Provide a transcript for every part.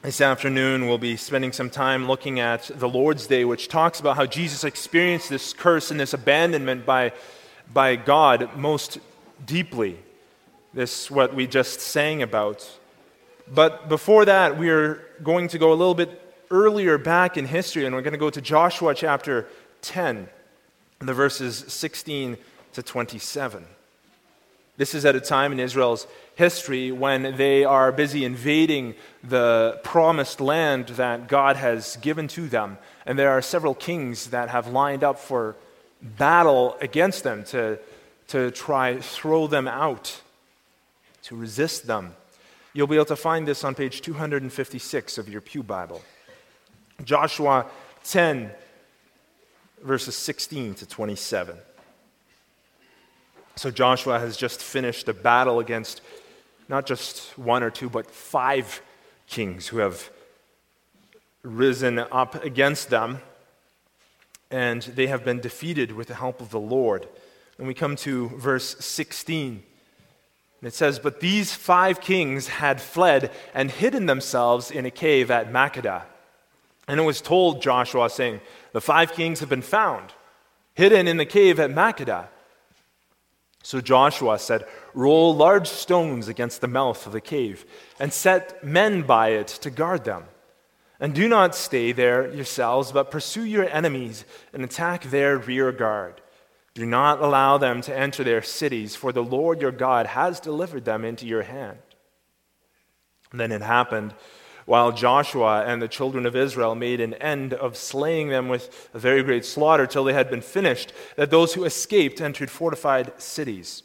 This afternoon, we'll be spending some time looking at the Lord's Day, which talks about how Jesus experienced this curse and this abandonment by, by God most deeply. This, what we just sang about. But before that, we are going to go a little bit earlier back in history, and we're going to go to Joshua chapter 10, the verses 16 to 27. This is at a time in Israel's history when they are busy invading the promised land that God has given to them. And there are several kings that have lined up for battle against them to, to try throw them out, to resist them. You'll be able to find this on page 256 of your Pew Bible. Joshua 10, verses 16 to 27. So Joshua has just finished a battle against not just one or two, but five kings who have risen up against them, and they have been defeated with the help of the Lord. And we come to verse 16. And it says, But these five kings had fled and hidden themselves in a cave at Makkedah. And it was told Joshua, saying, The five kings have been found, hidden in the cave at Makkedah. So Joshua said, Roll large stones against the mouth of the cave, and set men by it to guard them. And do not stay there yourselves, but pursue your enemies and attack their rear guard. Do not allow them to enter their cities, for the Lord your God has delivered them into your hand. And then it happened while Joshua and the children of Israel made an end of slaying them with a very great slaughter till they had been finished, that those who escaped entered fortified cities.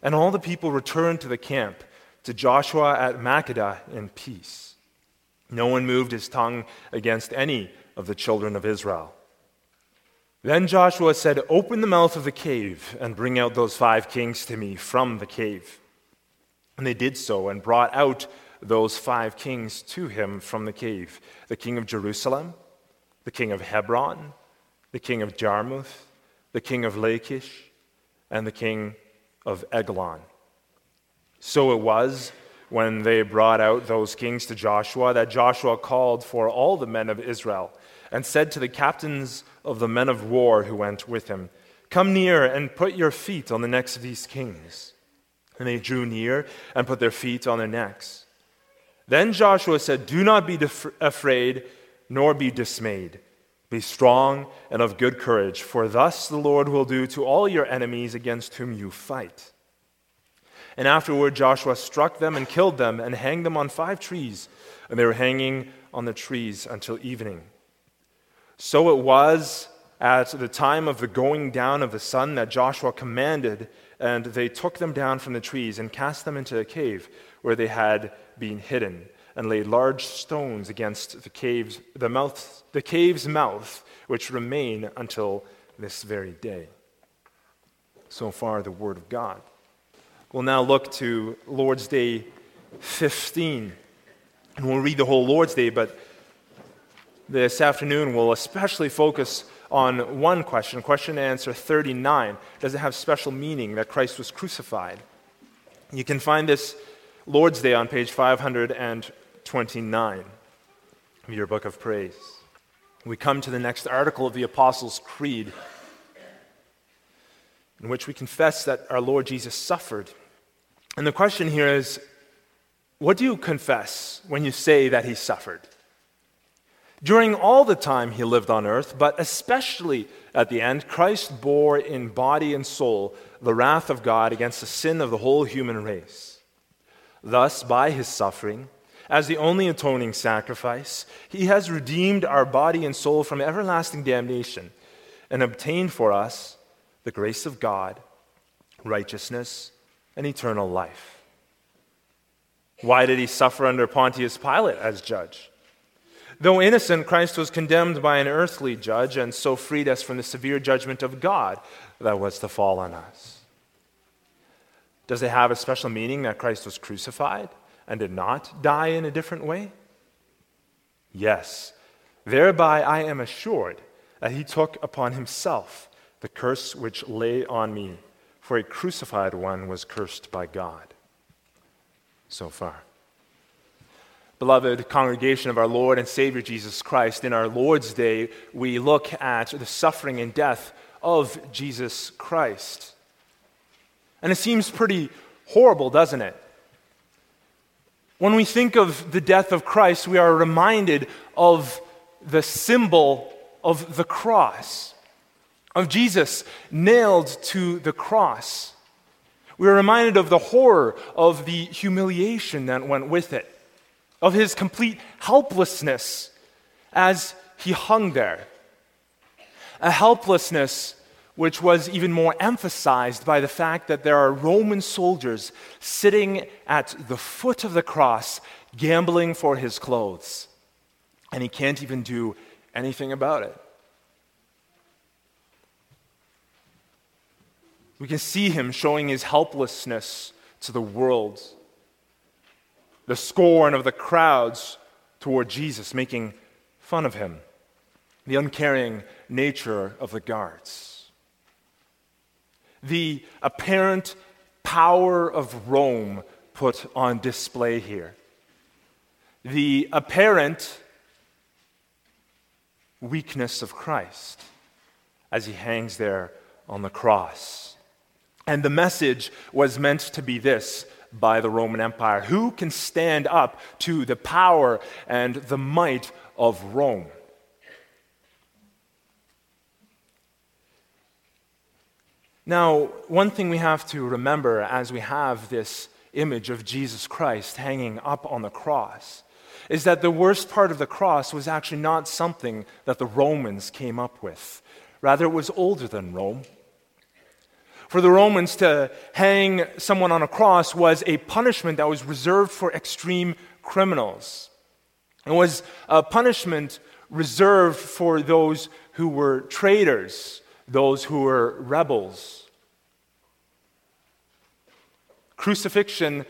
And all the people returned to the camp, to Joshua at Makkedah in peace. No one moved his tongue against any of the children of Israel. Then Joshua said, Open the mouth of the cave and bring out those five kings to me from the cave. And they did so and brought out those five kings to him from the cave the king of Jerusalem, the king of Hebron, the king of Jarmuth, the king of Lachish, and the king of Eglon. So it was when they brought out those kings to Joshua that Joshua called for all the men of Israel and said to the captains of the men of war who went with him, Come near and put your feet on the necks of these kings. And they drew near and put their feet on their necks. Then Joshua said, Do not be def- afraid, nor be dismayed. Be strong and of good courage, for thus the Lord will do to all your enemies against whom you fight. And afterward, Joshua struck them and killed them and hanged them on five trees, and they were hanging on the trees until evening. So it was at the time of the going down of the sun that Joshua commanded, and they took them down from the trees and cast them into a cave where they had been hidden, and laid large stones against the cave's, the, mouth, the cave's mouth, which remain until this very day. So far, the Word of God. We'll now look to Lord's Day 15. And we'll read the whole Lord's Day, but this afternoon we'll especially focus on one question, question and answer 39. Does it have special meaning that Christ was crucified? You can find this Lord's Day on page 529 of your book of praise. We come to the next article of the Apostles' Creed, in which we confess that our Lord Jesus suffered. And the question here is what do you confess when you say that he suffered? During all the time he lived on earth, but especially at the end, Christ bore in body and soul the wrath of God against the sin of the whole human race. Thus, by his suffering, as the only atoning sacrifice, he has redeemed our body and soul from everlasting damnation and obtained for us the grace of God, righteousness, and eternal life. Why did he suffer under Pontius Pilate as judge? Though innocent, Christ was condemned by an earthly judge and so freed us from the severe judgment of God that was to fall on us. Does it have a special meaning that Christ was crucified and did not die in a different way? Yes. Thereby I am assured that he took upon himself the curse which lay on me, for a crucified one was cursed by God. So far. Beloved congregation of our Lord and Savior Jesus Christ, in our Lord's Day, we look at the suffering and death of Jesus Christ. And it seems pretty horrible, doesn't it? When we think of the death of Christ, we are reminded of the symbol of the cross, of Jesus nailed to the cross. We are reminded of the horror of the humiliation that went with it, of his complete helplessness as he hung there. A helplessness which was even more emphasized by the fact that there are Roman soldiers sitting at the foot of the cross, gambling for his clothes. And he can't even do anything about it. We can see him showing his helplessness to the world, the scorn of the crowds toward Jesus, making fun of him, the uncaring nature of the guards, the apparent power of Rome put on display here, the apparent weakness of Christ as he hangs there on the cross. And the message was meant to be this by the Roman Empire Who can stand up to the power and the might of Rome? Now, one thing we have to remember as we have this image of Jesus Christ hanging up on the cross is that the worst part of the cross was actually not something that the Romans came up with. Rather, it was older than Rome. For the Romans to hang someone on a cross was a punishment that was reserved for extreme criminals. It was a punishment reserved for those who were traitors, those who were rebels. Crucifixion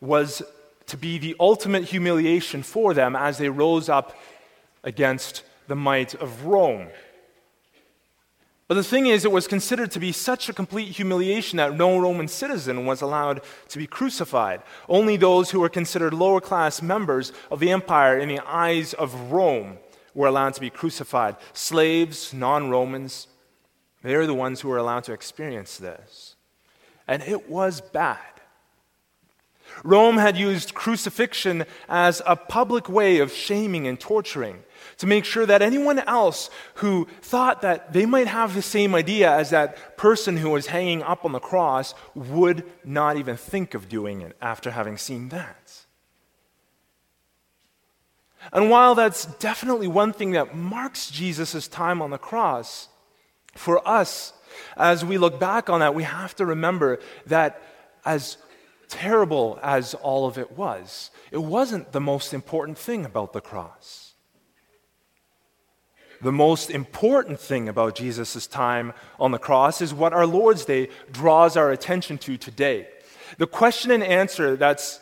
was to be the ultimate humiliation for them as they rose up against the might of Rome. But the thing is, it was considered to be such a complete humiliation that no Roman citizen was allowed to be crucified. Only those who were considered lower class members of the empire in the eyes of Rome were allowed to be crucified. Slaves, non Romans, they're the ones who were allowed to experience this. And it was bad. Rome had used crucifixion as a public way of shaming and torturing to make sure that anyone else who thought that they might have the same idea as that person who was hanging up on the cross would not even think of doing it after having seen that. And while that's definitely one thing that marks Jesus' time on the cross, for us, as we look back on that, we have to remember that as terrible as all of it was, it wasn't the most important thing about the cross the most important thing about Jesus' time on the cross is what our Lord's Day draws our attention to today. The question and answer that's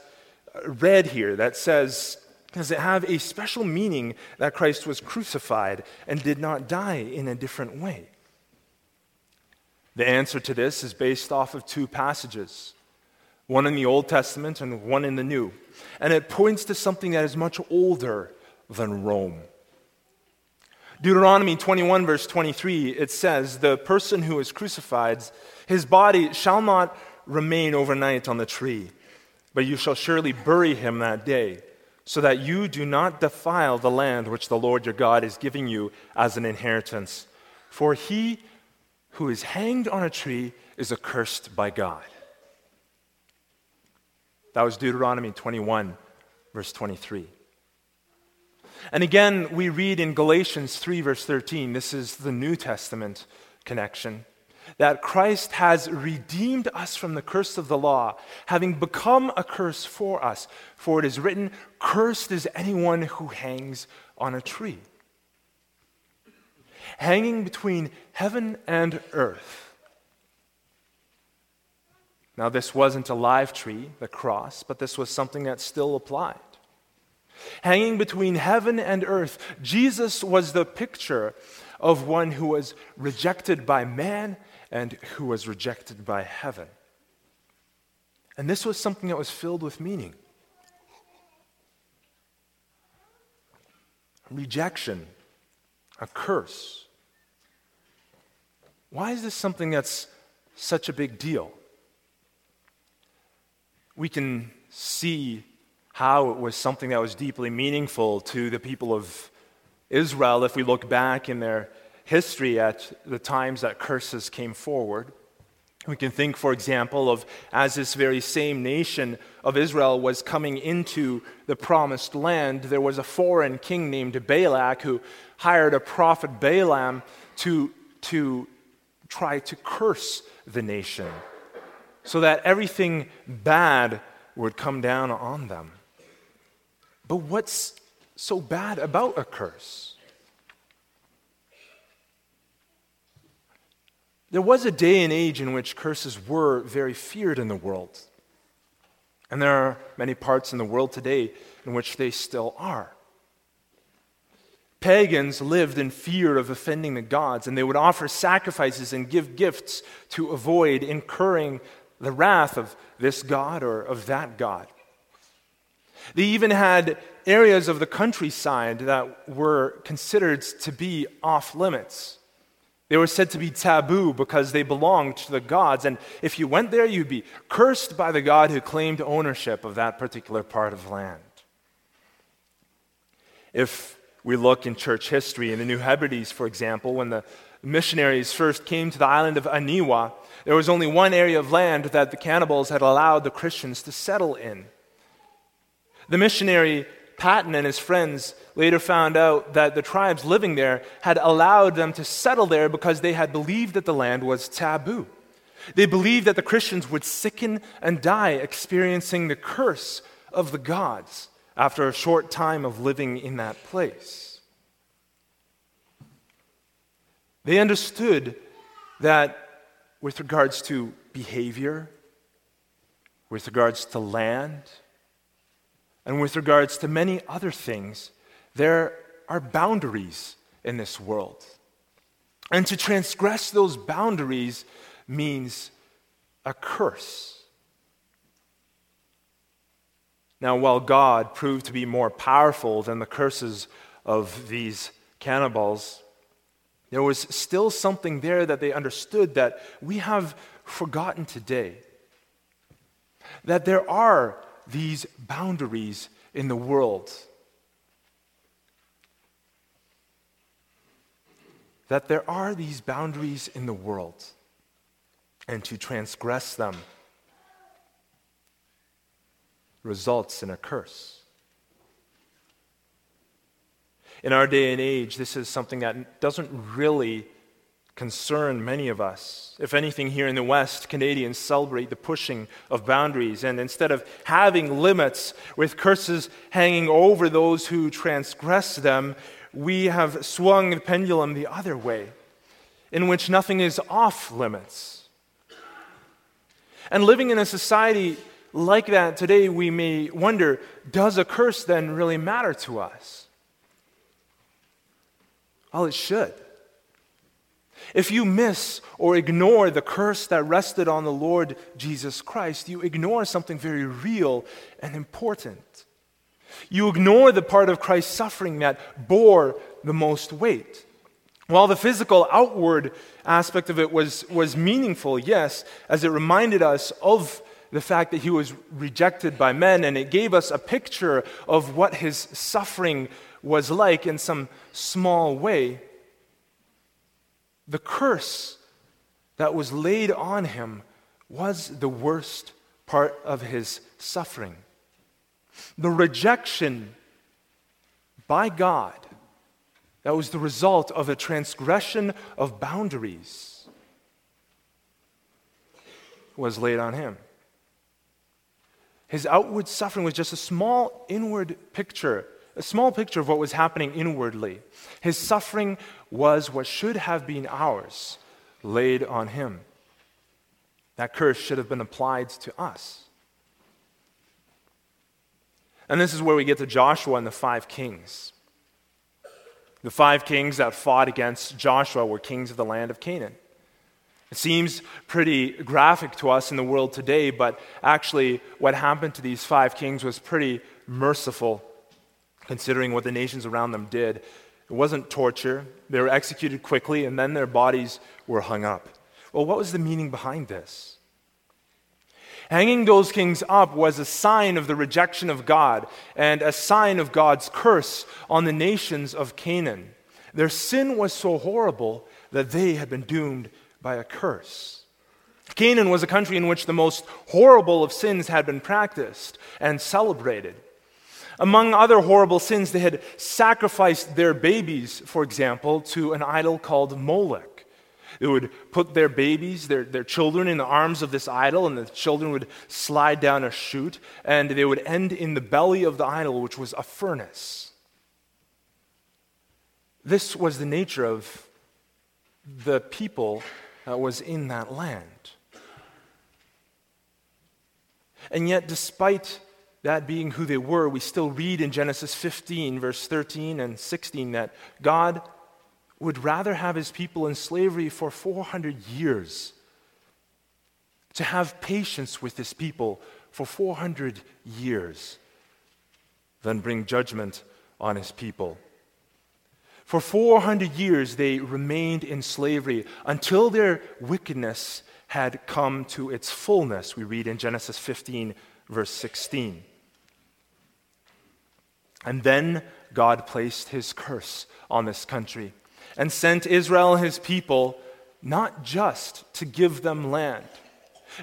read here that says, Does it have a special meaning that Christ was crucified and did not die in a different way? The answer to this is based off of two passages one in the Old Testament and one in the New. And it points to something that is much older than Rome. Deuteronomy 21, verse 23, it says, The person who is crucified, his body shall not remain overnight on the tree, but you shall surely bury him that day, so that you do not defile the land which the Lord your God is giving you as an inheritance. For he who is hanged on a tree is accursed by God. That was Deuteronomy 21, verse 23. And again, we read in Galatians 3, verse 13, this is the New Testament connection, that Christ has redeemed us from the curse of the law, having become a curse for us. For it is written, Cursed is anyone who hangs on a tree. Hanging between heaven and earth. Now, this wasn't a live tree, the cross, but this was something that still applied. Hanging between heaven and earth, Jesus was the picture of one who was rejected by man and who was rejected by heaven. And this was something that was filled with meaning. rejection, a curse. Why is this something that's such a big deal? We can see how it was something that was deeply meaningful to the people of Israel if we look back in their history at the times that curses came forward. We can think, for example, of as this very same nation of Israel was coming into the promised land, there was a foreign king named Balak who hired a prophet Balaam to, to try to curse the nation so that everything bad would come down on them. But what's so bad about a curse? There was a day and age in which curses were very feared in the world. And there are many parts in the world today in which they still are. Pagans lived in fear of offending the gods, and they would offer sacrifices and give gifts to avoid incurring the wrath of this god or of that god. They even had areas of the countryside that were considered to be off limits. They were said to be taboo because they belonged to the gods. And if you went there, you'd be cursed by the God who claimed ownership of that particular part of land. If we look in church history, in the New Hebrides, for example, when the missionaries first came to the island of Aniwa, there was only one area of land that the cannibals had allowed the Christians to settle in. The missionary Paton and his friends later found out that the tribes living there had allowed them to settle there because they had believed that the land was taboo. They believed that the Christians would sicken and die experiencing the curse of the gods after a short time of living in that place. They understood that with regards to behavior, with regards to land, and with regards to many other things, there are boundaries in this world. And to transgress those boundaries means a curse. Now, while God proved to be more powerful than the curses of these cannibals, there was still something there that they understood that we have forgotten today. That there are these boundaries in the world. That there are these boundaries in the world, and to transgress them results in a curse. In our day and age, this is something that doesn't really concern many of us. If anything, here in the West, Canadians celebrate the pushing of boundaries. And instead of having limits with curses hanging over those who transgress them, we have swung the pendulum the other way, in which nothing is off limits. And living in a society like that today, we may wonder does a curse then really matter to us? Well, it should. If you miss or ignore the curse that rested on the Lord Jesus Christ, you ignore something very real and important. You ignore the part of Christ's suffering that bore the most weight. While the physical, outward aspect of it was, was meaningful, yes, as it reminded us of the fact that he was rejected by men, and it gave us a picture of what his suffering was like in some small way the curse that was laid on him was the worst part of his suffering. The rejection by God that was the result of a transgression of boundaries was laid on him. His outward suffering was just a small inward picture a small picture of what was happening inwardly. His suffering was what should have been ours, laid on him. That curse should have been applied to us. And this is where we get to Joshua and the five kings. The five kings that fought against Joshua were kings of the land of Canaan. It seems pretty graphic to us in the world today, but actually, what happened to these five kings was pretty merciful considering what the nations around them did. It wasn't torture, they were executed quickly, and then their bodies were hung up. Well, what was the meaning behind this? Hanging those kings up was a sign of the rejection of God and a sign of God's curse on the nations of Canaan. Their sin was so horrible that they had been doomed by a curse. Canaan was a country in which the most horrible of sins had been practiced and celebrated. Among other horrible sins, they had sacrificed their babies, for example, to an idol called Moloch. They would put their babies, their, their children, in the arms of this idol, and the children would slide down a chute, and they would end in the belly of the idol, which was a furnace. This was the nature of the people that was in that land. And yet, despite that being who they were, we still read in Genesis 15, verse 13 and 16, that God would rather have his people in slavery for 400 years, to have patience with his people for 400 years, than bring judgment on his people. For 400 years, they remained in slavery until their wickedness had come to its fullness, we read in Genesis 15, verse 16. And then God placed his curse on this country and sent Israel and his people not just to give them land,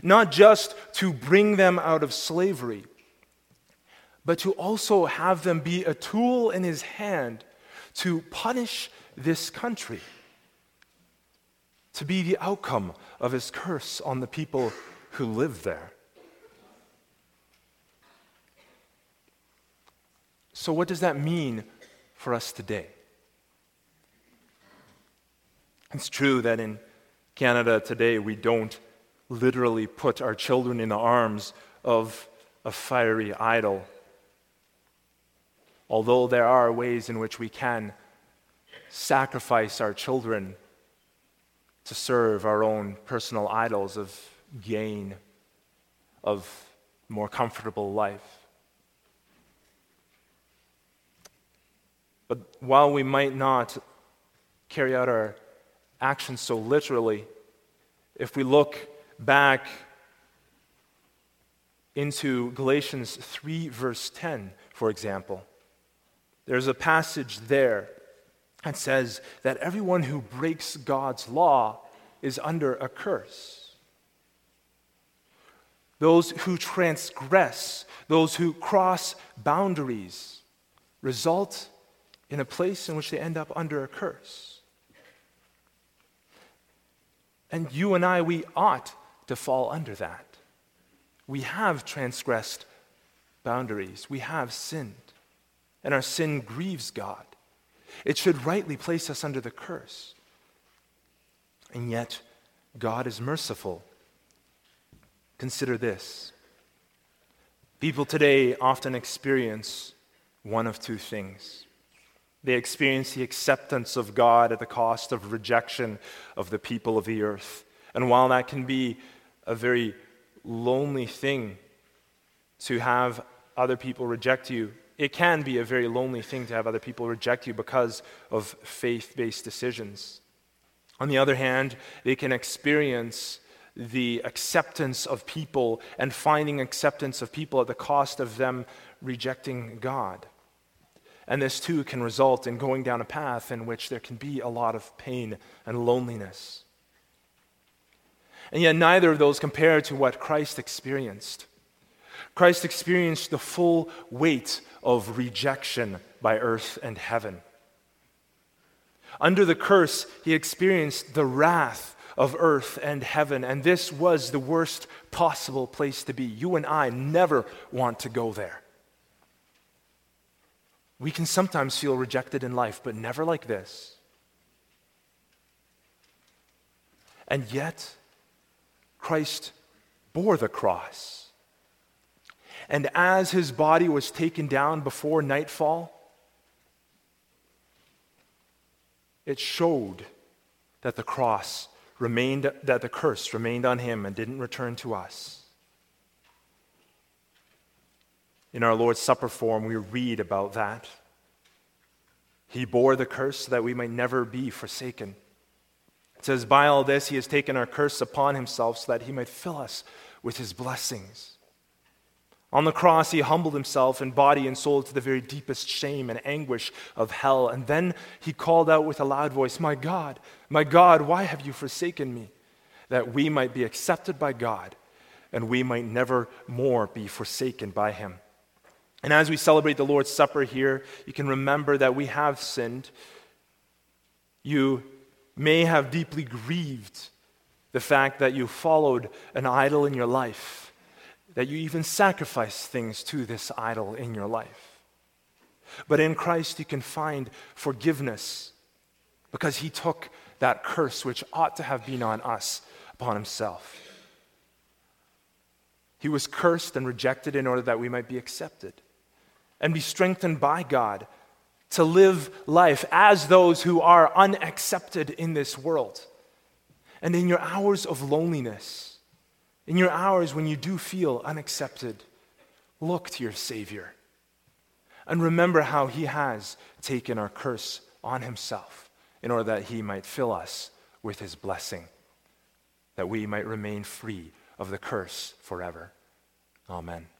not just to bring them out of slavery, but to also have them be a tool in his hand to punish this country, to be the outcome of his curse on the people who live there. So, what does that mean for us today? It's true that in Canada today we don't literally put our children in the arms of a fiery idol. Although there are ways in which we can sacrifice our children to serve our own personal idols of gain, of more comfortable life. But while we might not carry out our actions so literally, if we look back into Galatians 3, verse 10, for example, there's a passage there that says that everyone who breaks God's law is under a curse. Those who transgress, those who cross boundaries, result in a place in which they end up under a curse. And you and I, we ought to fall under that. We have transgressed boundaries, we have sinned, and our sin grieves God. It should rightly place us under the curse. And yet, God is merciful. Consider this. People today often experience one of two things they experience the acceptance of God at the cost of rejection of the people of the earth. And while that can be a very lonely thing to have other people reject you, it can be a very lonely thing to have other people reject you because of faith based decisions. On the other hand, they can experience the acceptance of people and finding acceptance of people at the cost of them rejecting God. And this too can result in going down a path in which there can be a lot of pain and loneliness. And yet, neither of those compare to what Christ experienced. Christ experienced the full weight of rejection by earth and heaven. Under the curse, he experienced the wrath of earth and heaven, and this was the worst possible place to be. You and I never want to go there. We can sometimes feel rejected in life, but never like this. And yet, Christ bore the cross. And as his body was taken down before nightfall, it showed that the cross remained, that the curse remained on him and didn't return to us. In our Lord's Supper form, we read about that. He bore the curse so that we might never be forsaken. It says, By all this, he has taken our curse upon himself so that he might fill us with his blessings. On the cross, he humbled himself in body and soul to the very deepest shame and anguish of hell. And then he called out with a loud voice, My God, my God, why have you forsaken me? That we might be accepted by God and we might never more be forsaken by him. And as we celebrate the Lord's Supper here, you can remember that we have sinned. You may have deeply grieved the fact that you followed an idol in your life that you even sacrificed things to this idol in your life. But in Christ, you can find forgiveness because he took that curse which ought to have been on us upon himself. He was cursed and rejected in order that we might be accepted and be strengthened by God to live life as those who are unaccepted in this world. And in your hours of loneliness, in your hours when you do feel unaccepted, look to your Savior and remember how He has taken our curse on Himself in order that He might fill us with His blessing, that we might remain free of the curse forever. Amen.